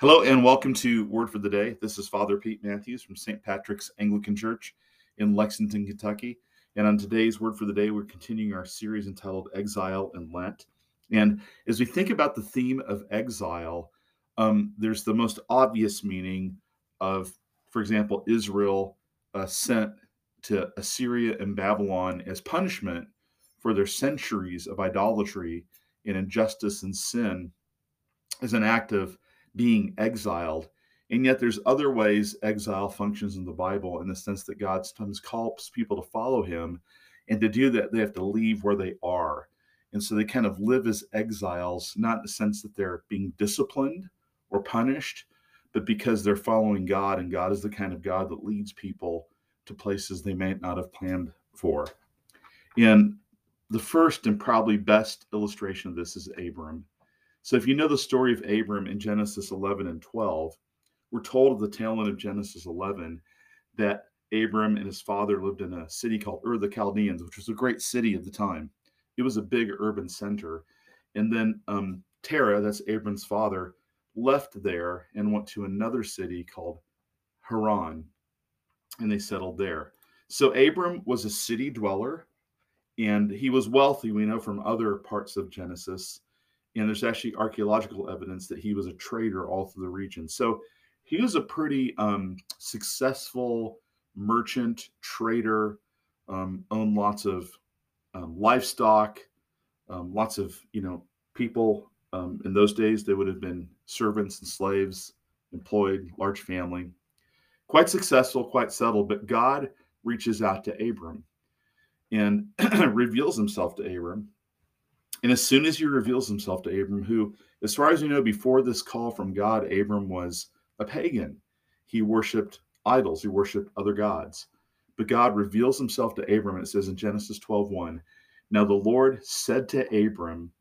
Hello and welcome to Word for the Day. This is Father Pete Matthews from St. Patrick's Anglican Church in Lexington, Kentucky. And on today's Word for the Day, we're continuing our series entitled Exile in Lent. And as we think about the theme of exile, um, there's the most obvious meaning of, for example, Israel uh, sent to Assyria and Babylon as punishment for their centuries of idolatry and injustice and sin as an act of being exiled. And yet, there's other ways exile functions in the Bible in the sense that God sometimes calls people to follow him. And to do that, they have to leave where they are. And so they kind of live as exiles, not in the sense that they're being disciplined or punished, but because they're following God. And God is the kind of God that leads people to places they might not have planned for. And the first and probably best illustration of this is Abram. So if you know the story of Abram in Genesis 11 and 12, we're told at the tail end of Genesis 11 that Abram and his father lived in a city called Ur the Chaldeans, which was a great city at the time. It was a big urban center. And then um, Terah, that's Abram's father, left there and went to another city called Haran, and they settled there. So Abram was a city dweller, and he was wealthy, we know from other parts of Genesis and there's actually archaeological evidence that he was a trader all through the region. So he was a pretty um, successful merchant trader, um, owned lots of um, livestock, um, lots of you know people. Um, in those days, they would have been servants and slaves, employed, large family, quite successful, quite settled. But God reaches out to Abram and reveals himself to Abram and as soon as he reveals himself to Abram, who, as far as we know, before this call from God, Abram was a pagan. He worshiped idols, he worshiped other gods. But God reveals himself to Abram, and it says in Genesis 12 1, Now the Lord said to Abram,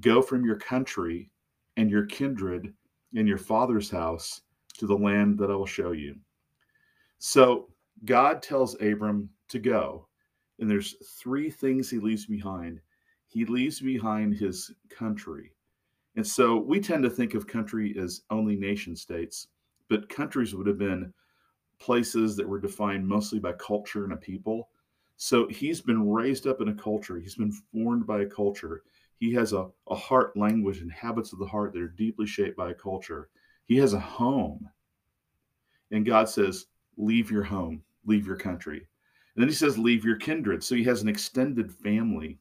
Go from your country and your kindred and your father's house to the land that I will show you. So God tells Abram to go. And there's three things he leaves behind he leaves behind his country. And so we tend to think of country as only nation states, but countries would have been places that were defined mostly by culture and a people. So he's been raised up in a culture, he's been formed by a culture. He has a, a heart, language, and habits of the heart that are deeply shaped by a culture. He has a home. And God says, Leave your home, leave your country. And then he says, Leave your kindred. So he has an extended family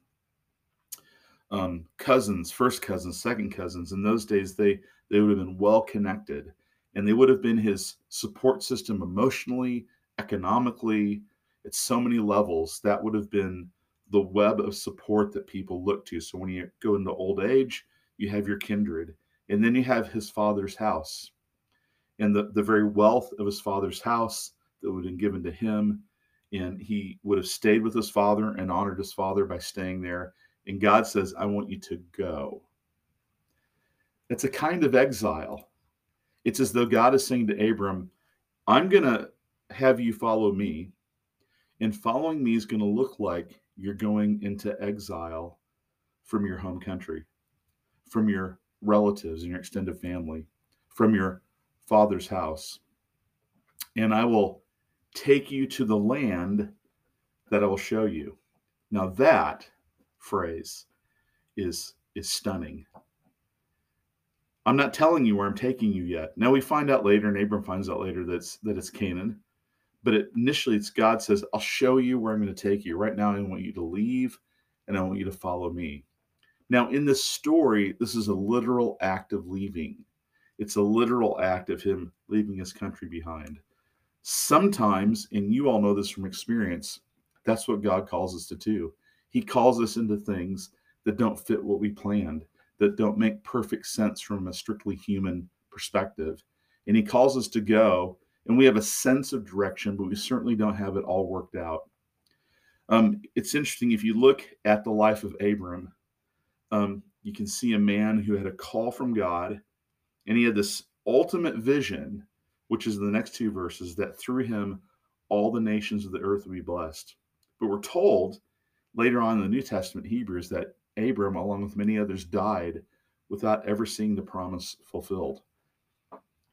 um, cousins, first cousins, second cousins. In those days, they they would have been well connected, and they would have been his support system emotionally, economically, at so many levels. That would have been the web of support that people look to. So when you go into old age, you have your kindred, and then you have his father's house, and the the very wealth of his father's house that would have been given to him. And he would have stayed with his father and honored his father by staying there and God says, I want you to go. It's a kind of exile. It's as though God is saying to Abram, I'm going to have you follow me. And following me is going to look like you're going into exile from your home country, from your relatives and your extended family, from your father's house. And I will take you to the land that I will show you. Now, that phrase is is stunning. I'm not telling you where I'm taking you yet. Now we find out later, and Abram finds out later that's that it's Canaan. But it, initially, it's God says, "I'll show you where I'm going to take you." Right now, I want you to leave, and I want you to follow me. Now, in this story, this is a literal act of leaving. It's a literal act of him leaving his country behind. Sometimes, and you all know this from experience, that's what God calls us to do. He calls us into things that don't fit what we planned, that don't make perfect sense from a strictly human perspective. And He calls us to go, and we have a sense of direction, but we certainly don't have it all worked out. Um, it's interesting if you look at the life of Abram, um, you can see a man who had a call from God, and he had this ultimate vision, which is in the next two verses, that through him all the nations of the earth would be blessed. But we're told later on in the New Testament, Hebrews, that Abram, along with many others, died without ever seeing the promise fulfilled.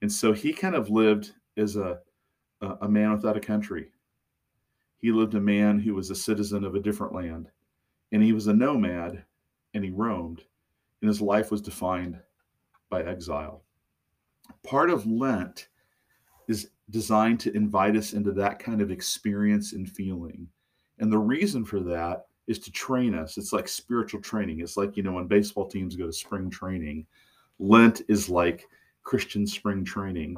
And so he kind of lived as a, a man without a country. He lived a man who was a citizen of a different land, and he was a nomad, and he roamed, and his life was defined by exile. Part of Lent is designed to invite us into that kind of experience and feeling. And the reason for that is to train us. It's like spiritual training. It's like, you know, when baseball teams go to spring training, Lent is like Christian spring training.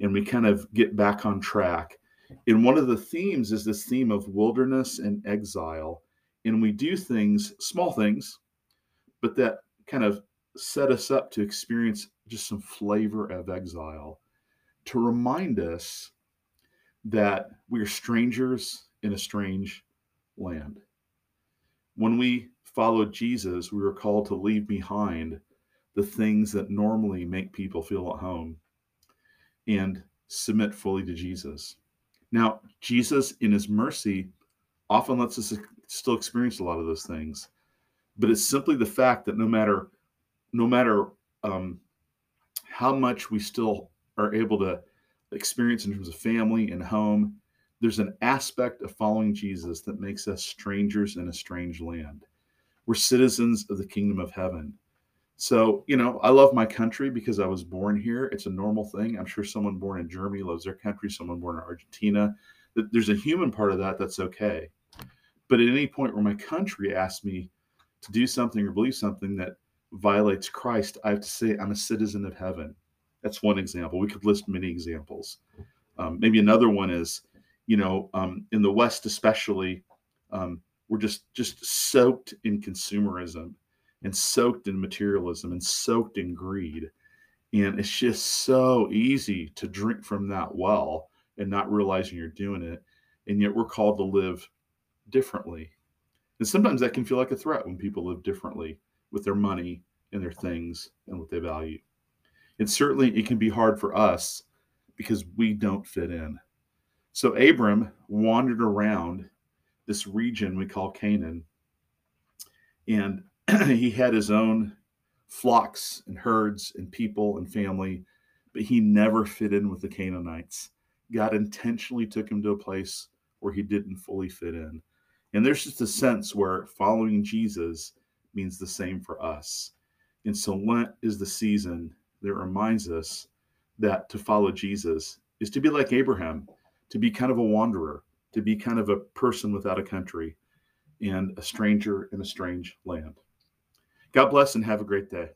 And we kind of get back on track. And one of the themes is this theme of wilderness and exile. And we do things, small things, but that kind of set us up to experience just some flavor of exile, to remind us that we are strangers in a strange land. When we followed Jesus, we were called to leave behind the things that normally make people feel at home and submit fully to Jesus. Now, Jesus, in his mercy, often lets us still experience a lot of those things, but it's simply the fact that no matter no matter um, how much we still are able to experience in terms of family and home, there's an aspect of following Jesus that makes us strangers in a strange land. We're citizens of the kingdom of heaven. So, you know, I love my country because I was born here. It's a normal thing. I'm sure someone born in Germany loves their country, someone born in Argentina. There's a human part of that that's okay. But at any point where my country asks me to do something or believe something that violates Christ, I have to say I'm a citizen of heaven. That's one example. We could list many examples. Um, maybe another one is you know, um, in the West especially, um, we're just just soaked in consumerism and soaked in materialism and soaked in greed, and it's just so easy to drink from that well and not realizing you're doing it, and yet we're called to live differently, and sometimes that can feel like a threat when people live differently with their money and their things and what they value. And certainly it can be hard for us because we don't fit in so Abram wandered around this region we call Canaan, and he had his own flocks and herds and people and family, but he never fit in with the Canaanites. God intentionally took him to a place where he didn't fully fit in. And there's just a sense where following Jesus means the same for us. And so Lent is the season that reminds us that to follow Jesus is to be like Abraham to be kind of a wanderer, to be kind of a person without a country and a stranger in a strange land. God bless and have a great day.